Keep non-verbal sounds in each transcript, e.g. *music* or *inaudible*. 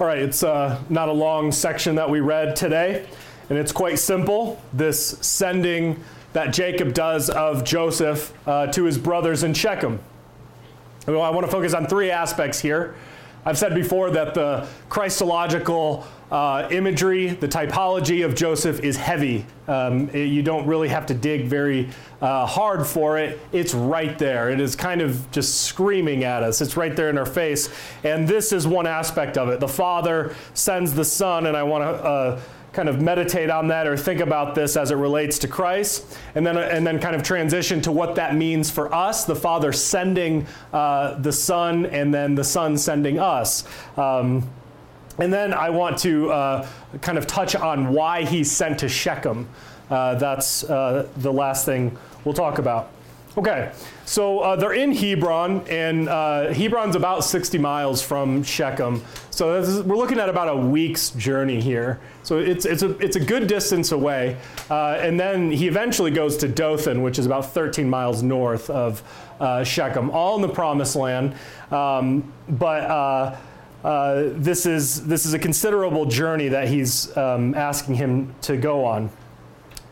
All right, it's uh, not a long section that we read today, and it's quite simple. This sending that Jacob does of Joseph uh, to his brothers in Shechem. Well, I want to focus on three aspects here. I've said before that the Christological uh, imagery, the typology of Joseph is heavy. Um, it, you don't really have to dig very uh, hard for it. It's right there. It is kind of just screaming at us. It's right there in our face. And this is one aspect of it. The Father sends the Son, and I want to uh, kind of meditate on that or think about this as it relates to Christ, and then and then kind of transition to what that means for us. The Father sending uh, the Son, and then the Son sending us. Um, and then I want to uh, kind of touch on why he's sent to Shechem. Uh, that's uh, the last thing we'll talk about. Okay, so uh, they're in Hebron, and uh, Hebron's about 60 miles from Shechem. So is, we're looking at about a week's journey here. So it's, it's, a, it's a good distance away. Uh, and then he eventually goes to Dothan, which is about 13 miles north of uh, Shechem, all in the promised land. Um, but uh, uh, this, is, this is a considerable journey that he's um, asking him to go on.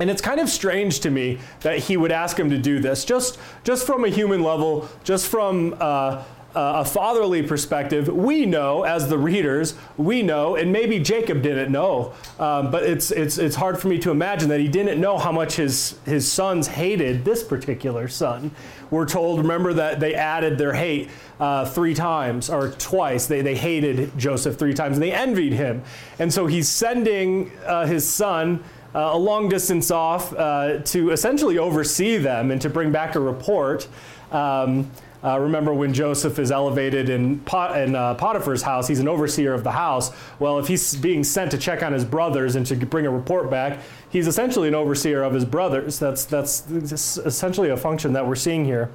And it's kind of strange to me that he would ask him to do this, just, just from a human level, just from uh, a fatherly perspective. We know, as the readers, we know, and maybe Jacob didn't know, um, but it's, it's, it's hard for me to imagine that he didn't know how much his, his sons hated this particular son. We're told, remember, that they added their hate uh, three times or twice. They, they hated Joseph three times and they envied him. And so he's sending uh, his son uh, a long distance off uh, to essentially oversee them and to bring back a report. Um, uh, remember when Joseph is elevated in, Pot- in uh, Potiphar's house, he's an overseer of the house. Well, if he's being sent to check on his brothers and to bring a report back, he's essentially an overseer of his brothers. That's, that's essentially a function that we're seeing here.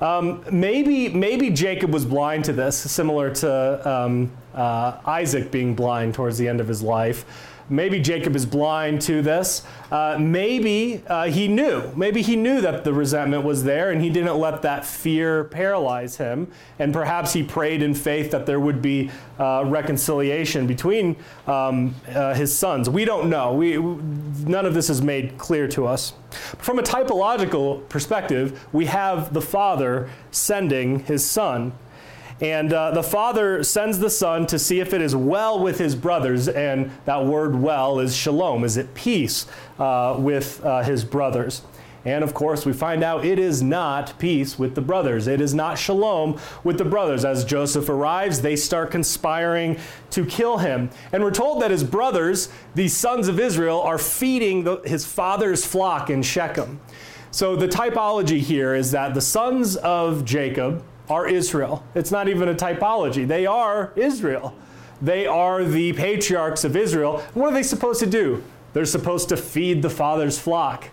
Um, maybe, maybe Jacob was blind to this, similar to um, uh, Isaac being blind towards the end of his life. Maybe Jacob is blind to this. Uh, maybe uh, he knew. Maybe he knew that the resentment was there and he didn't let that fear paralyze him. And perhaps he prayed in faith that there would be uh, reconciliation between um, uh, his sons. We don't know. We, none of this is made clear to us. From a typological perspective, we have the father sending his son and uh, the father sends the son to see if it is well with his brothers. And that word well is shalom, is it peace uh, with uh, his brothers? And of course, we find out it is not peace with the brothers. It is not shalom with the brothers. As Joseph arrives, they start conspiring to kill him. And we're told that his brothers, the sons of Israel, are feeding the, his father's flock in Shechem. So the typology here is that the sons of Jacob, are Israel. It's not even a typology. They are Israel. They are the patriarchs of Israel. What are they supposed to do? They're supposed to feed the father's flock.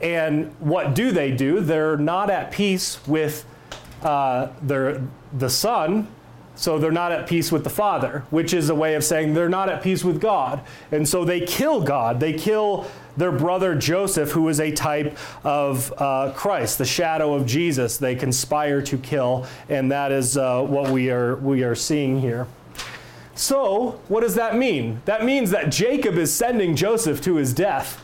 And what do they do? They're not at peace with uh, their, the son, so they're not at peace with the Father, which is a way of saying they're not at peace with God. And so they kill God. They kill their brother Joseph, who is a type of uh, Christ, the shadow of Jesus. They conspire to kill, and that is uh, what we are, we are seeing here. So, what does that mean? That means that Jacob is sending Joseph to his death.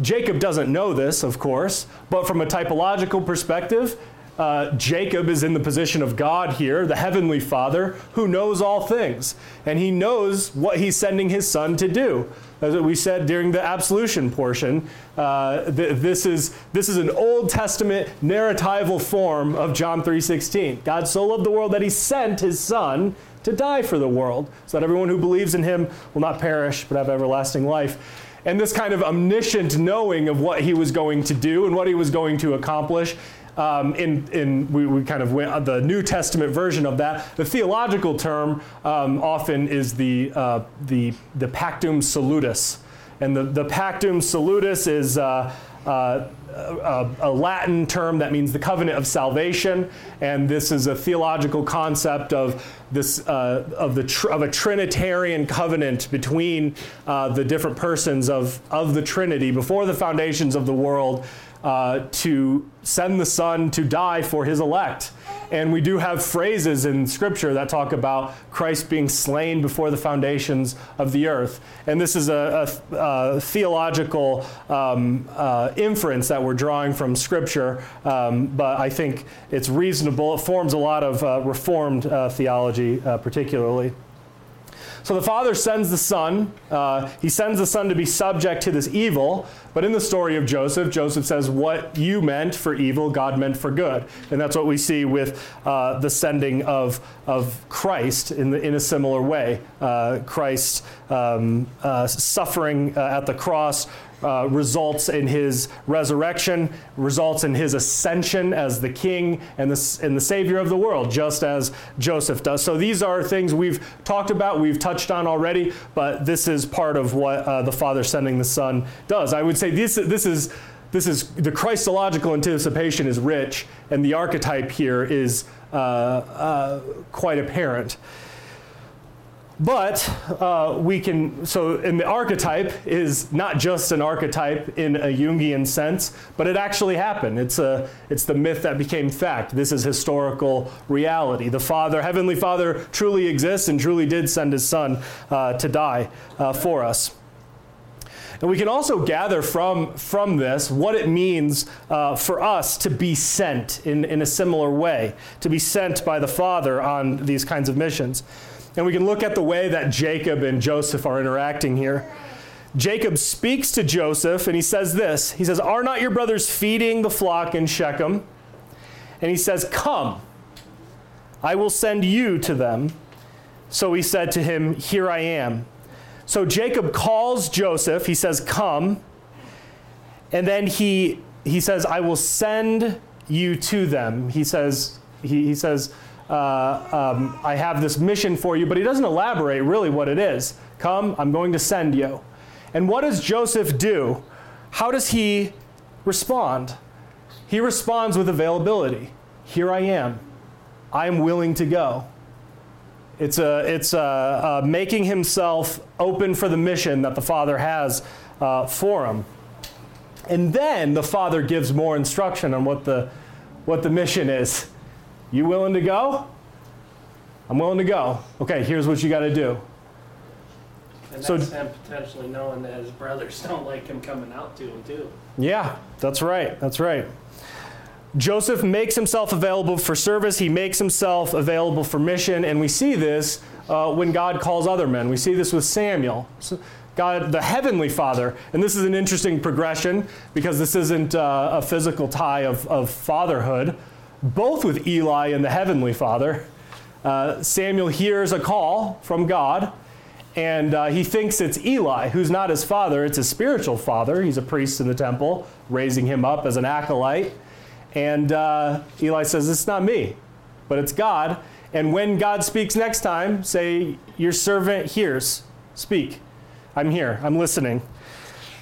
Jacob doesn't know this, of course, but from a typological perspective, uh, Jacob is in the position of God here, the heavenly Father, who knows all things. And he knows what he's sending his son to do. As we said during the absolution portion, uh, th- this, is, this is an Old Testament narratival form of John 3.16. God so loved the world that he sent his son to die for the world, so that everyone who believes in him will not perish but have everlasting life. And this kind of omniscient knowing of what he was going to do and what he was going to accomplish um, in, in we, we, kind of went the New Testament version of that. The theological term um, often is the, uh, the, the Pactum Salutis. And the, the Pactum Salutis is uh, uh, a, a, Latin term that means the covenant of salvation, and this is a theological concept of this uh, of the tr- of a Trinitarian covenant between uh, the different persons of of the Trinity before the foundations of the world uh, to send the Son to die for his elect. And we do have phrases in Scripture that talk about Christ being slain before the foundations of the earth. And this is a, a, a theological um, uh, inference that we're drawing from Scripture, um, but I think it's reasonable. It forms a lot of uh, Reformed uh, theology, uh, particularly. So the Father sends the Son. Uh, he sends the Son to be subject to this evil. But in the story of Joseph, Joseph says, What you meant for evil, God meant for good. And that's what we see with uh, the sending of, of Christ in, the, in a similar way. Uh, Christ um, uh, suffering uh, at the cross uh, results in his resurrection, results in his ascension as the king and the, and the savior of the world, just as Joseph does. So these are things we've talked about, we've touched on already, but this is part of what uh, the Father sending the Son does. I would say this, this is. This is the Christological anticipation is rich, and the archetype here is uh, uh, quite apparent. But uh, we can, so, and the archetype is not just an archetype in a Jungian sense, but it actually happened. It's, a, it's the myth that became fact. This is historical reality. The Father, Heavenly Father, truly exists and truly did send His Son uh, to die uh, for us. And we can also gather from, from this what it means uh, for us to be sent in, in a similar way, to be sent by the Father on these kinds of missions. And we can look at the way that Jacob and Joseph are interacting here. Jacob speaks to Joseph and he says this He says, Are not your brothers feeding the flock in Shechem? And he says, Come, I will send you to them. So he said to him, Here I am. So Jacob calls Joseph. He says, Come. And then he, he says, I will send you to them. He says, he, he says, uh, um, I have this mission for you, but he doesn't elaborate really what it is. Come, I'm going to send you. And what does Joseph do? How does he respond? He responds with availability. Here I am. I am willing to go. It's, a, it's a, a making himself open for the mission that the Father has uh, for him. And then the Father gives more instruction on what the, what the mission is. You willing to go? I'm willing to go. Okay, here's what you got to do. And so, that's him potentially knowing that his brothers *laughs* don't like him coming out to him, too. Yeah, that's right. That's right. Joseph makes himself available for service, he makes himself available for mission, and we see this uh, when God calls other men. We see this with Samuel. So God, the Heavenly Father, and this is an interesting progression because this isn't uh, a physical tie of, of fatherhood both with Eli and the Heavenly Father. Uh, Samuel hears a call from God, and uh, he thinks it's Eli, who's not his father, it's his spiritual father. He's a priest in the temple, raising him up as an acolyte. And uh, Eli says, It's not me, but it's God. And when God speaks next time, say, Your servant hears. Speak. I'm here. I'm listening.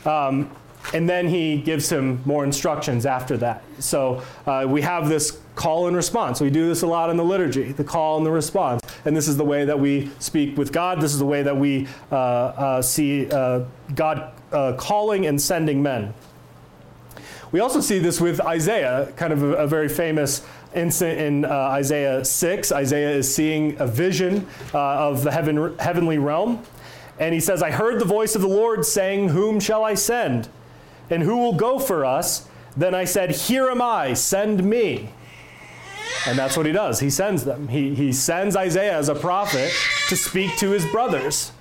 Um, and then he gives him more instructions after that. So uh, we have this call and response. We do this a lot in the liturgy the call and the response. And this is the way that we speak with God. This is the way that we uh, uh, see uh, God uh, calling and sending men. We also see this with Isaiah, kind of a, a very famous incident in uh, Isaiah 6. Isaiah is seeing a vision of the heaven, heavenly realm. And he says, I heard the voice of the Lord saying, Whom shall I send? And who will go for us? Then I said, Here am I, send me. And that's what he does. He sends them. He, he sends Isaiah as a prophet to speak to his brothers.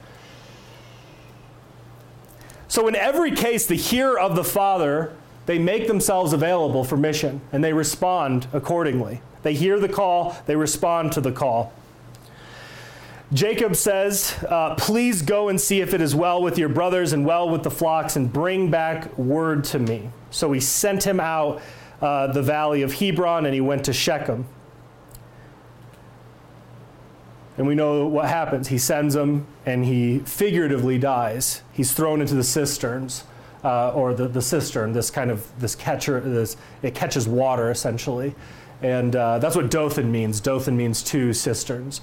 So, in every case, the hearer of the Father, they make themselves available for mission and they respond accordingly. They hear the call, they respond to the call. Jacob says, uh, Please go and see if it is well with your brothers and well with the flocks, and bring back word to me. So he sent him out uh, the valley of Hebron, and he went to Shechem. And we know what happens. He sends him, and he figuratively dies. He's thrown into the cisterns, uh, or the, the cistern, this kind of this catcher, this, it catches water essentially. And uh, that's what Dothan means. Dothan means two cisterns.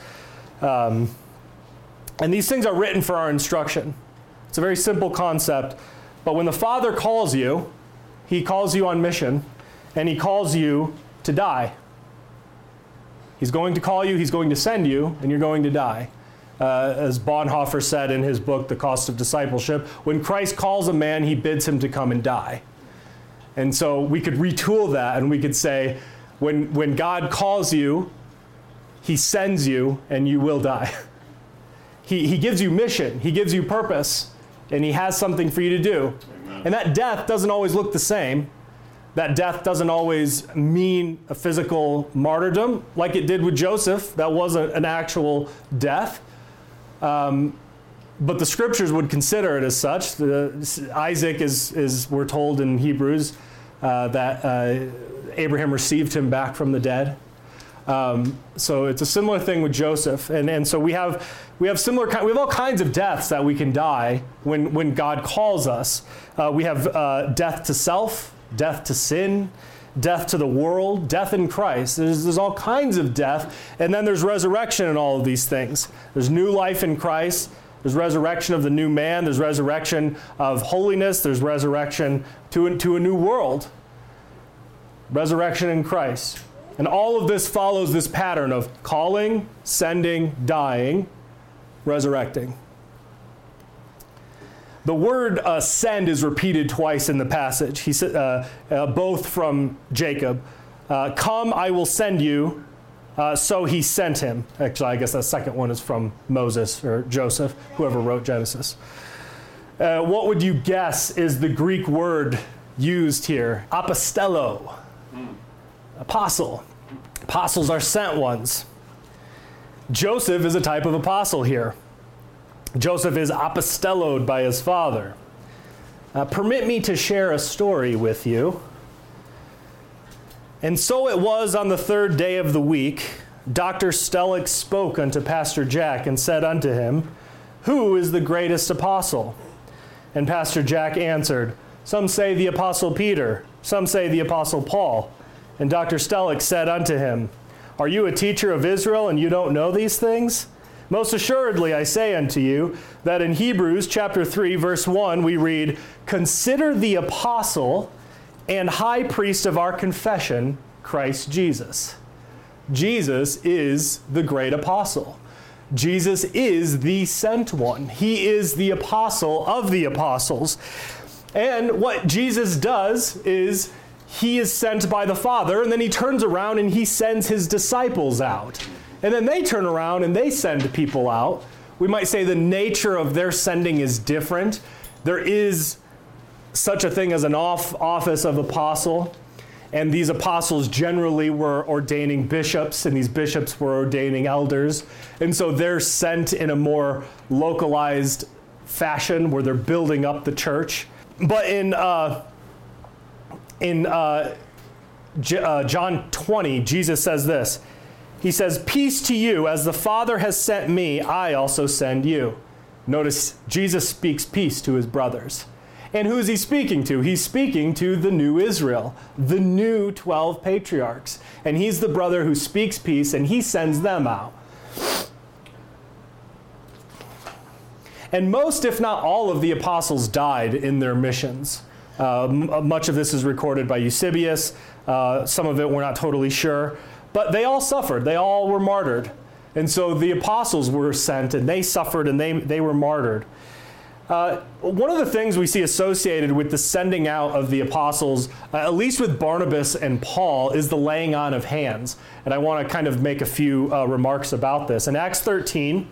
Um, and these things are written for our instruction. It's a very simple concept. But when the Father calls you, he calls you on mission, and he calls you to die. He's going to call you, he's going to send you, and you're going to die. Uh, as Bonhoeffer said in his book, The Cost of Discipleship, when Christ calls a man, he bids him to come and die. And so we could retool that and we could say, when, when God calls you, he sends you and you will die. he, he gives you mission, he gives you purpose, and he has something for you to do. Amen. And that death doesn't always look the same. That death doesn't always mean a physical martyrdom like it did with Joseph. That wasn't an actual death. Um, but the scriptures would consider it as such. The, Isaac is, is, we're told in Hebrews, uh, that uh, Abraham received him back from the dead. Um, so it's a similar thing with Joseph, and, and so we have we have similar we have all kinds of deaths that we can die when when God calls us. Uh, we have uh, death to self, death to sin, death to the world, death in Christ. There's, there's all kinds of death, and then there's resurrection in all of these things. There's new life in Christ. There's resurrection of the new man. There's resurrection of holiness. There's resurrection to, to a new world. Resurrection in Christ. And all of this follows this pattern of calling, sending, dying, resurrecting. The word uh, send is repeated twice in the passage. He said, uh, uh, both from Jacob. Uh, Come, I will send you, uh, so he sent him. Actually, I guess that second one is from Moses or Joseph, whoever wrote Genesis. Uh, what would you guess is the Greek word used here? Apostello. Mm. Apostle. Apostles are sent ones. Joseph is a type of apostle here. Joseph is apostelloed by his father. Uh, permit me to share a story with you. And so it was on the third day of the week, Dr. Stellick spoke unto Pastor Jack and said unto him, Who is the greatest apostle? And Pastor Jack answered, Some say the apostle Peter, some say the apostle Paul. And Dr. Stellick said unto him, Are you a teacher of Israel and you don't know these things? Most assuredly, I say unto you that in Hebrews chapter 3, verse 1, we read, Consider the apostle and high priest of our confession, Christ Jesus. Jesus is the great apostle. Jesus is the sent one. He is the apostle of the apostles. And what Jesus does is he is sent by the Father, and then he turns around and he sends his disciples out. And then they turn around and they send people out. We might say the nature of their sending is different. There is such a thing as an off office of apostle. And these apostles generally were ordaining bishops, and these bishops were ordaining elders. And so they're sent in a more localized fashion where they're building up the church. But in, uh, in uh, J- uh, John 20, Jesus says this He says, Peace to you, as the Father has sent me, I also send you. Notice Jesus speaks peace to his brothers. And who is he speaking to? He's speaking to the new Israel, the new 12 patriarchs. And he's the brother who speaks peace and he sends them out. And most, if not all, of the apostles died in their missions. Uh, m- uh, much of this is recorded by Eusebius. Uh, some of it we're not totally sure. But they all suffered, they all were martyred. And so the apostles were sent and they suffered and they, they were martyred. Uh, one of the things we see associated with the sending out of the apostles, uh, at least with Barnabas and Paul, is the laying on of hands. And I want to kind of make a few uh, remarks about this. In Acts 13,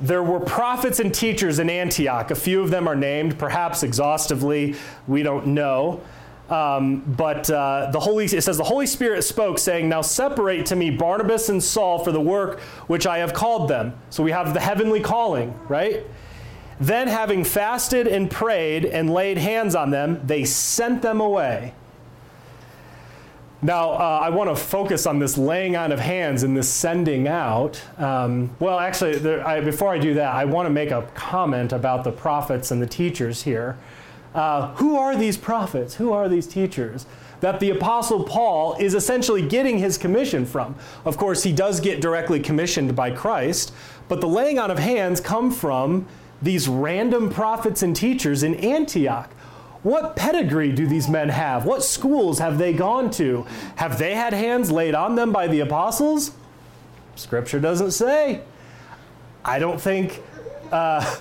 there were prophets and teachers in Antioch. A few of them are named, perhaps exhaustively, we don't know. Um, but uh, the Holy, it says the Holy Spirit spoke, saying, "Now separate to me Barnabas and Saul for the work which I have called them." So we have the heavenly calling, right? Then, having fasted and prayed and laid hands on them, they sent them away. Now, uh, I want to focus on this laying on of hands and this sending out. Um, well, actually, there, I, before I do that, I want to make a comment about the prophets and the teachers here. Uh, who are these prophets? Who are these teachers? That the Apostle Paul is essentially getting his commission from. Of course, he does get directly commissioned by Christ, but the laying on of hands come from these random prophets and teachers in Antioch. What pedigree do these men have? What schools have they gone to? Have they had hands laid on them by the apostles? Scripture doesn't say. I don't think. Uh,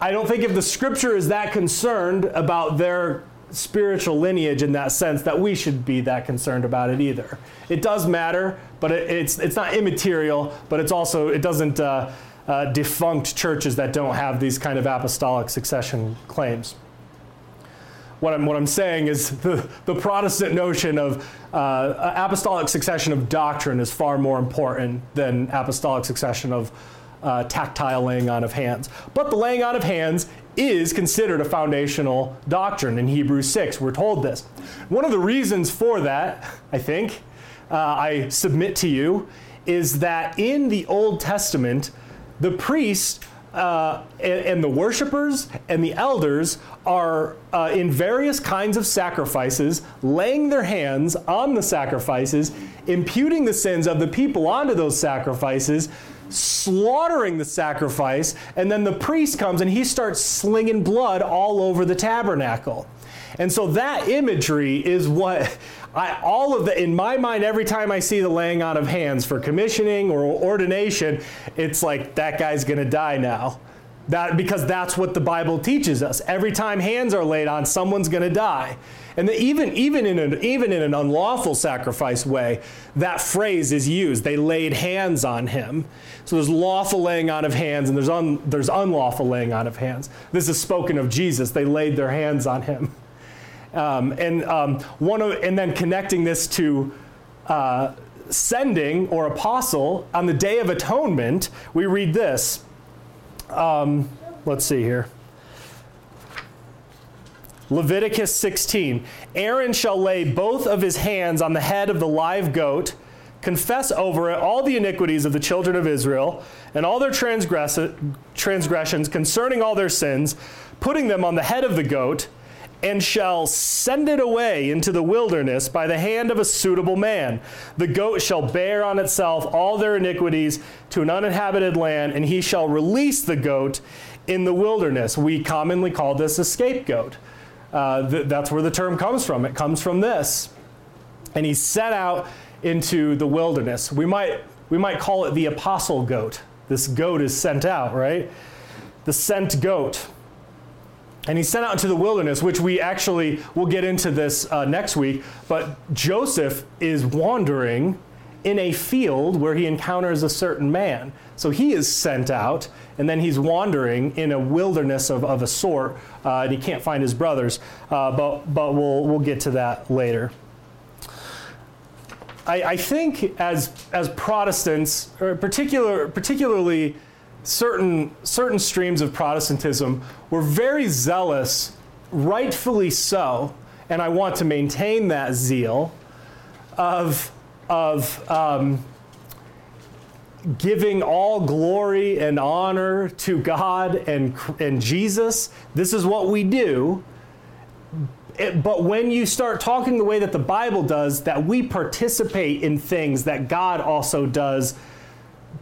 I don't think if the scripture is that concerned about their spiritual lineage in that sense that we should be that concerned about it either. It does matter, but it, it's it's not immaterial. But it's also it doesn't uh, uh, defunct churches that don't have these kind of apostolic succession claims. What I'm what I'm saying is *laughs* the the Protestant notion of uh, apostolic succession of doctrine is far more important than apostolic succession of uh, tactile laying on of hands. But the laying on of hands is considered a foundational doctrine in Hebrews 6. We're told this. One of the reasons for that, I think, uh, I submit to you, is that in the Old Testament, the priest uh, and, and, the worshipers and the elders are uh, in various kinds of sacrifices, laying their hands on the sacrifices, imputing the sins of the people onto those sacrifices, slaughtering the sacrifice, and then the priest comes and he starts slinging blood all over the tabernacle. And so that imagery is what I, all of the, in my mind, every time I see the laying on of hands for commissioning or ordination, it's like that guy's going to die now. That, because that's what the Bible teaches us. Every time hands are laid on, someone's going to die. And the, even, even, in an, even in an unlawful sacrifice way, that phrase is used. They laid hands on him. So there's lawful laying on of hands and there's, un, there's unlawful laying on of hands. This is spoken of Jesus. They laid their hands on him. Um, and, um, one of, and then connecting this to uh, sending or apostle on the Day of Atonement, we read this. Um, let's see here. Leviticus 16 Aaron shall lay both of his hands on the head of the live goat, confess over it all the iniquities of the children of Israel, and all their transgress- transgressions concerning all their sins, putting them on the head of the goat, and shall send it away into the wilderness by the hand of a suitable man. The goat shall bear on itself all their iniquities to an uninhabited land, and he shall release the goat in the wilderness. We commonly call this a scapegoat. Uh, th- that's where the term comes from. It comes from this. And he set out into the wilderness. We might, we might call it the apostle goat. This goat is sent out, right? The sent goat. And he's sent out into the wilderness, which we actually will get into this uh, next week. But Joseph is wandering in a field where he encounters a certain man. So he is sent out, and then he's wandering in a wilderness of, of a sort, uh, and he can't find his brothers. Uh, but but we'll, we'll get to that later. I, I think as, as Protestants, or particular, particularly certain, certain streams of Protestantism, were very zealous, rightfully so, and I want to maintain that zeal, of of um, giving all glory and honor to God and, and Jesus. This is what we do. It, but when you start talking the way that the Bible does, that we participate in things that God also does,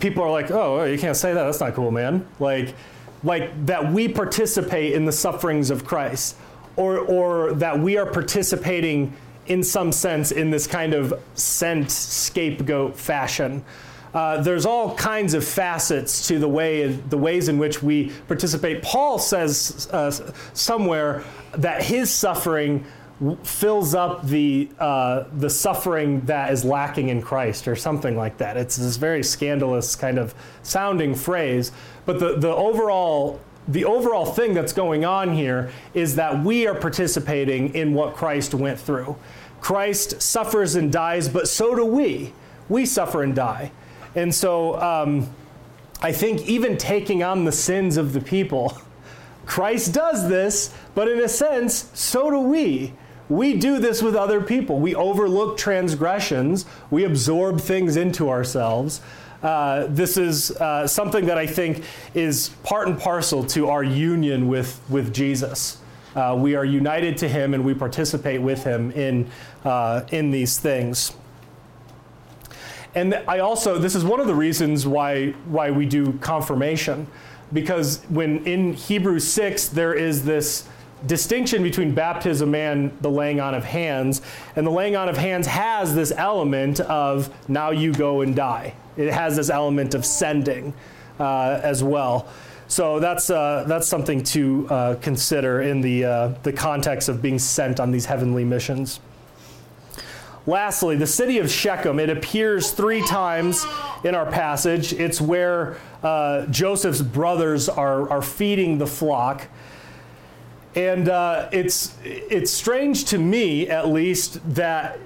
people are like, oh, you can't say that. That's not cool, man. Like, like that we participate in the sufferings of Christ, or, or that we are participating in some sense, in this kind of sent scapegoat fashion. Uh, there's all kinds of facets to the way the ways in which we participate. Paul says uh, somewhere that his suffering fills up the uh, the suffering that is lacking in Christ, or something like that. It's this very scandalous kind of sounding phrase, but the the overall the overall thing that's going on here is that we are participating in what Christ went through. Christ suffers and dies, but so do we. We suffer and die. And so um, I think even taking on the sins of the people, *laughs* Christ does this, but in a sense, so do we. We do this with other people. We overlook transgressions, we absorb things into ourselves. Uh, this is uh, something that I think is part and parcel to our union with, with Jesus. Uh, we are united to Him and we participate with Him in, uh, in these things. And I also, this is one of the reasons why, why we do confirmation, because when in Hebrews 6, there is this distinction between baptism and the laying on of hands. And the laying on of hands has this element of now you go and die. It has this element of sending uh, as well. So that's, uh, that's something to uh, consider in the, uh, the context of being sent on these heavenly missions. Lastly, the city of Shechem, it appears three times in our passage. It's where uh, Joseph's brothers are, are feeding the flock. And uh, it's, it's strange to me, at least, that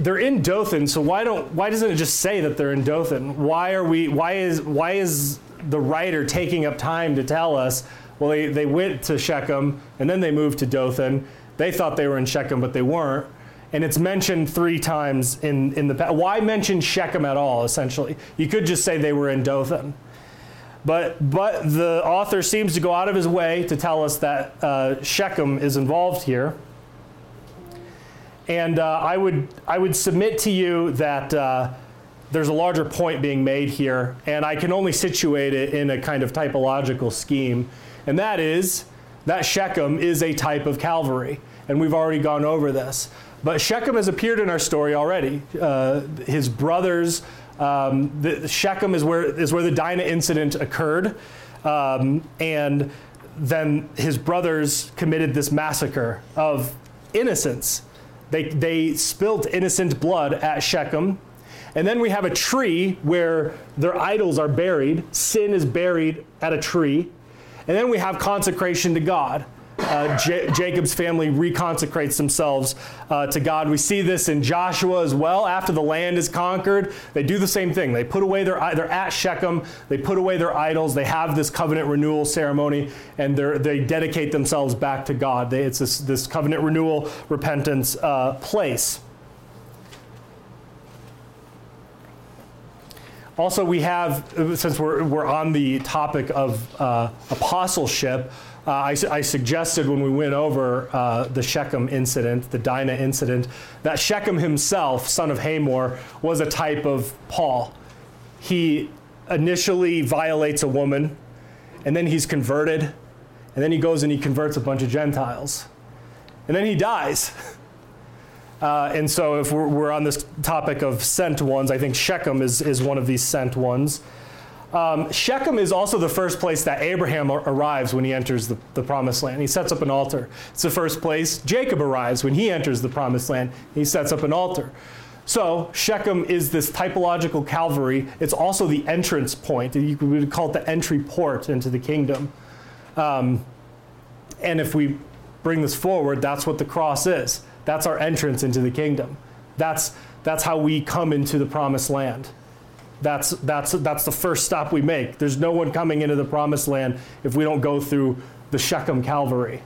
they're in Dothan. So why don't why doesn't it just say that they're in Dothan? Why are we why is why is the writer taking up time to tell us? Well, they, they went to Shechem and then they moved to Dothan. They thought they were in Shechem, but they weren't. And it's mentioned three times in, in the Why mention Shechem at all, essentially? You could just say they were in Dothan. But, but the author seems to go out of his way to tell us that uh, Shechem is involved here. And uh, I, would, I would submit to you that uh, there's a larger point being made here, and I can only situate it in a kind of typological scheme. And that is that Shechem is a type of Calvary. And we've already gone over this. But Shechem has appeared in our story already. Uh, his brothers um, the, Shechem is where, is where the Dinah incident occurred. Um, and then his brothers committed this massacre of innocents. They, they spilt innocent blood at Shechem. And then we have a tree where their idols are buried. Sin is buried at a tree. And then we have consecration to God uh, J- Jacob's family reconsecrates themselves uh, to God. We see this in Joshua as well. After the land is conquered, they do the same thing. They put away their, they're at Shechem, they put away their idols, they have this covenant renewal ceremony, and they dedicate themselves back to God. They, it's this, this, covenant renewal repentance uh, place. Also, we have, since we're, we're on the topic of uh, apostleship, uh, I, I, suggested when we went over uh, the Shechem incident, the Dinah incident, that Shechem himself, son of Hamor, was a type of Paul. He initially violates a woman, and then he's converted, and then he goes and he converts a bunch of Gentiles. And then he dies. *laughs* Uh, and so, if we're, we're, on this topic of sent ones, I think Shechem is, is one of these sent ones. Um, Shechem is also the first place that Abraham arrives when he enters the, the, promised land. He sets up an altar. It's the first place Jacob arrives when he enters the promised land. He sets up an altar. So Shechem is this typological Calvary. It's also the entrance point. You would call it the entry port into the kingdom. Um, and if we bring this forward, that's what the cross is. That's our entrance into the kingdom. That's, that's how we come into the promised land. That's, that's, that's the first stop we make. There's no one coming into the promised land if we don't go through the Shechem Calvary.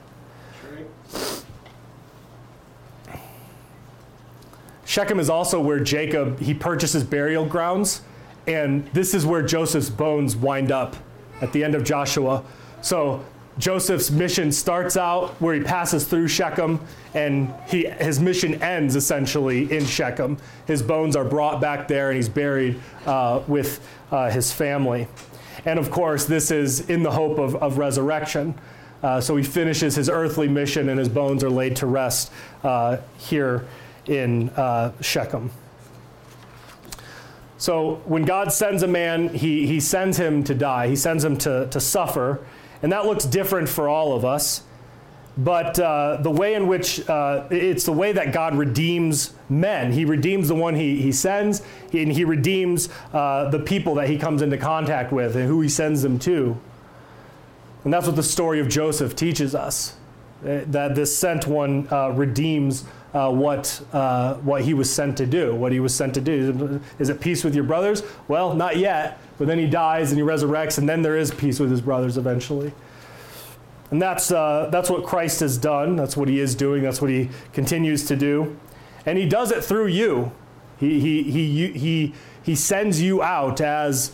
Shechem is also where Jacob he purchases burial grounds, and this is where Joseph's bones wind up at the end of Joshua. So Joseph's mission starts out where he passes through Shechem, and he, his mission ends essentially in Shechem. His bones are brought back there, and he's buried uh, with uh, his family. And of course, this is in the hope of, of resurrection. Uh, so he finishes his earthly mission, and his bones are laid to rest uh, here in uh, Shechem. So when God sends a man, he, he sends him to die, he sends him to, to suffer. And that looks different for all of us. But uh, the way in which uh, it's the way that God redeems men. He redeems the one he, he sends, and he redeems uh, the people that he comes into contact with and who he sends them to. And that's what the story of Joseph teaches us uh, that this sent one uh, redeems uh, what, uh, what he was sent to do, what he was sent to do. Is it peace with your brothers? Well, not yet, but then he dies and he resurrects, and then there is peace with his brothers eventually. And that's, uh, that's what Christ has done. That's what he is doing. That's what he continues to do. And he does it through you. He, he, he, he, he sends you out as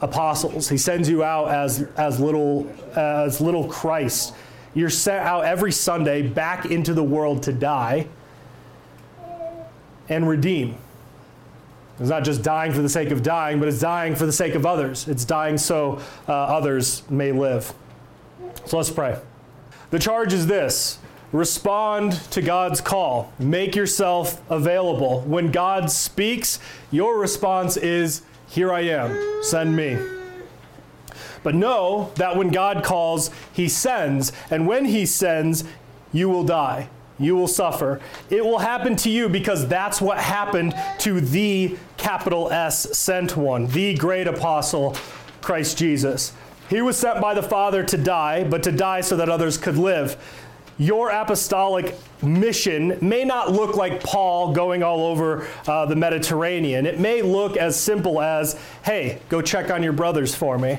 apostles. He sends you out as, as, little, as little Christ. You're sent out every Sunday back into the world to die and redeem. It's not just dying for the sake of dying, but it's dying for the sake of others. It's dying so uh, others may live. So let's pray. The charge is this respond to God's call, make yourself available. When God speaks, your response is, Here I am, send me. But know that when God calls, He sends. And when He sends, you will die. You will suffer. It will happen to you because that's what happened to the capital S sent one, the great apostle, Christ Jesus. He was sent by the Father to die, but to die so that others could live. Your apostolic mission may not look like Paul going all over uh, the Mediterranean. It may look as simple as, hey, go check on your brothers for me.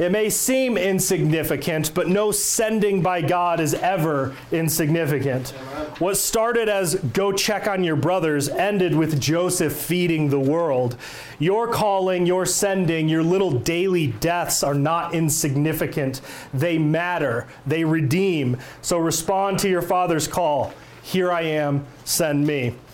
It may seem insignificant, but no sending by God is ever insignificant. What started as go check on your brothers ended with Joseph feeding the world. Your calling, your sending, your little daily deaths are not insignificant. They matter, they redeem. So respond to your Father's call. Here I am, send me.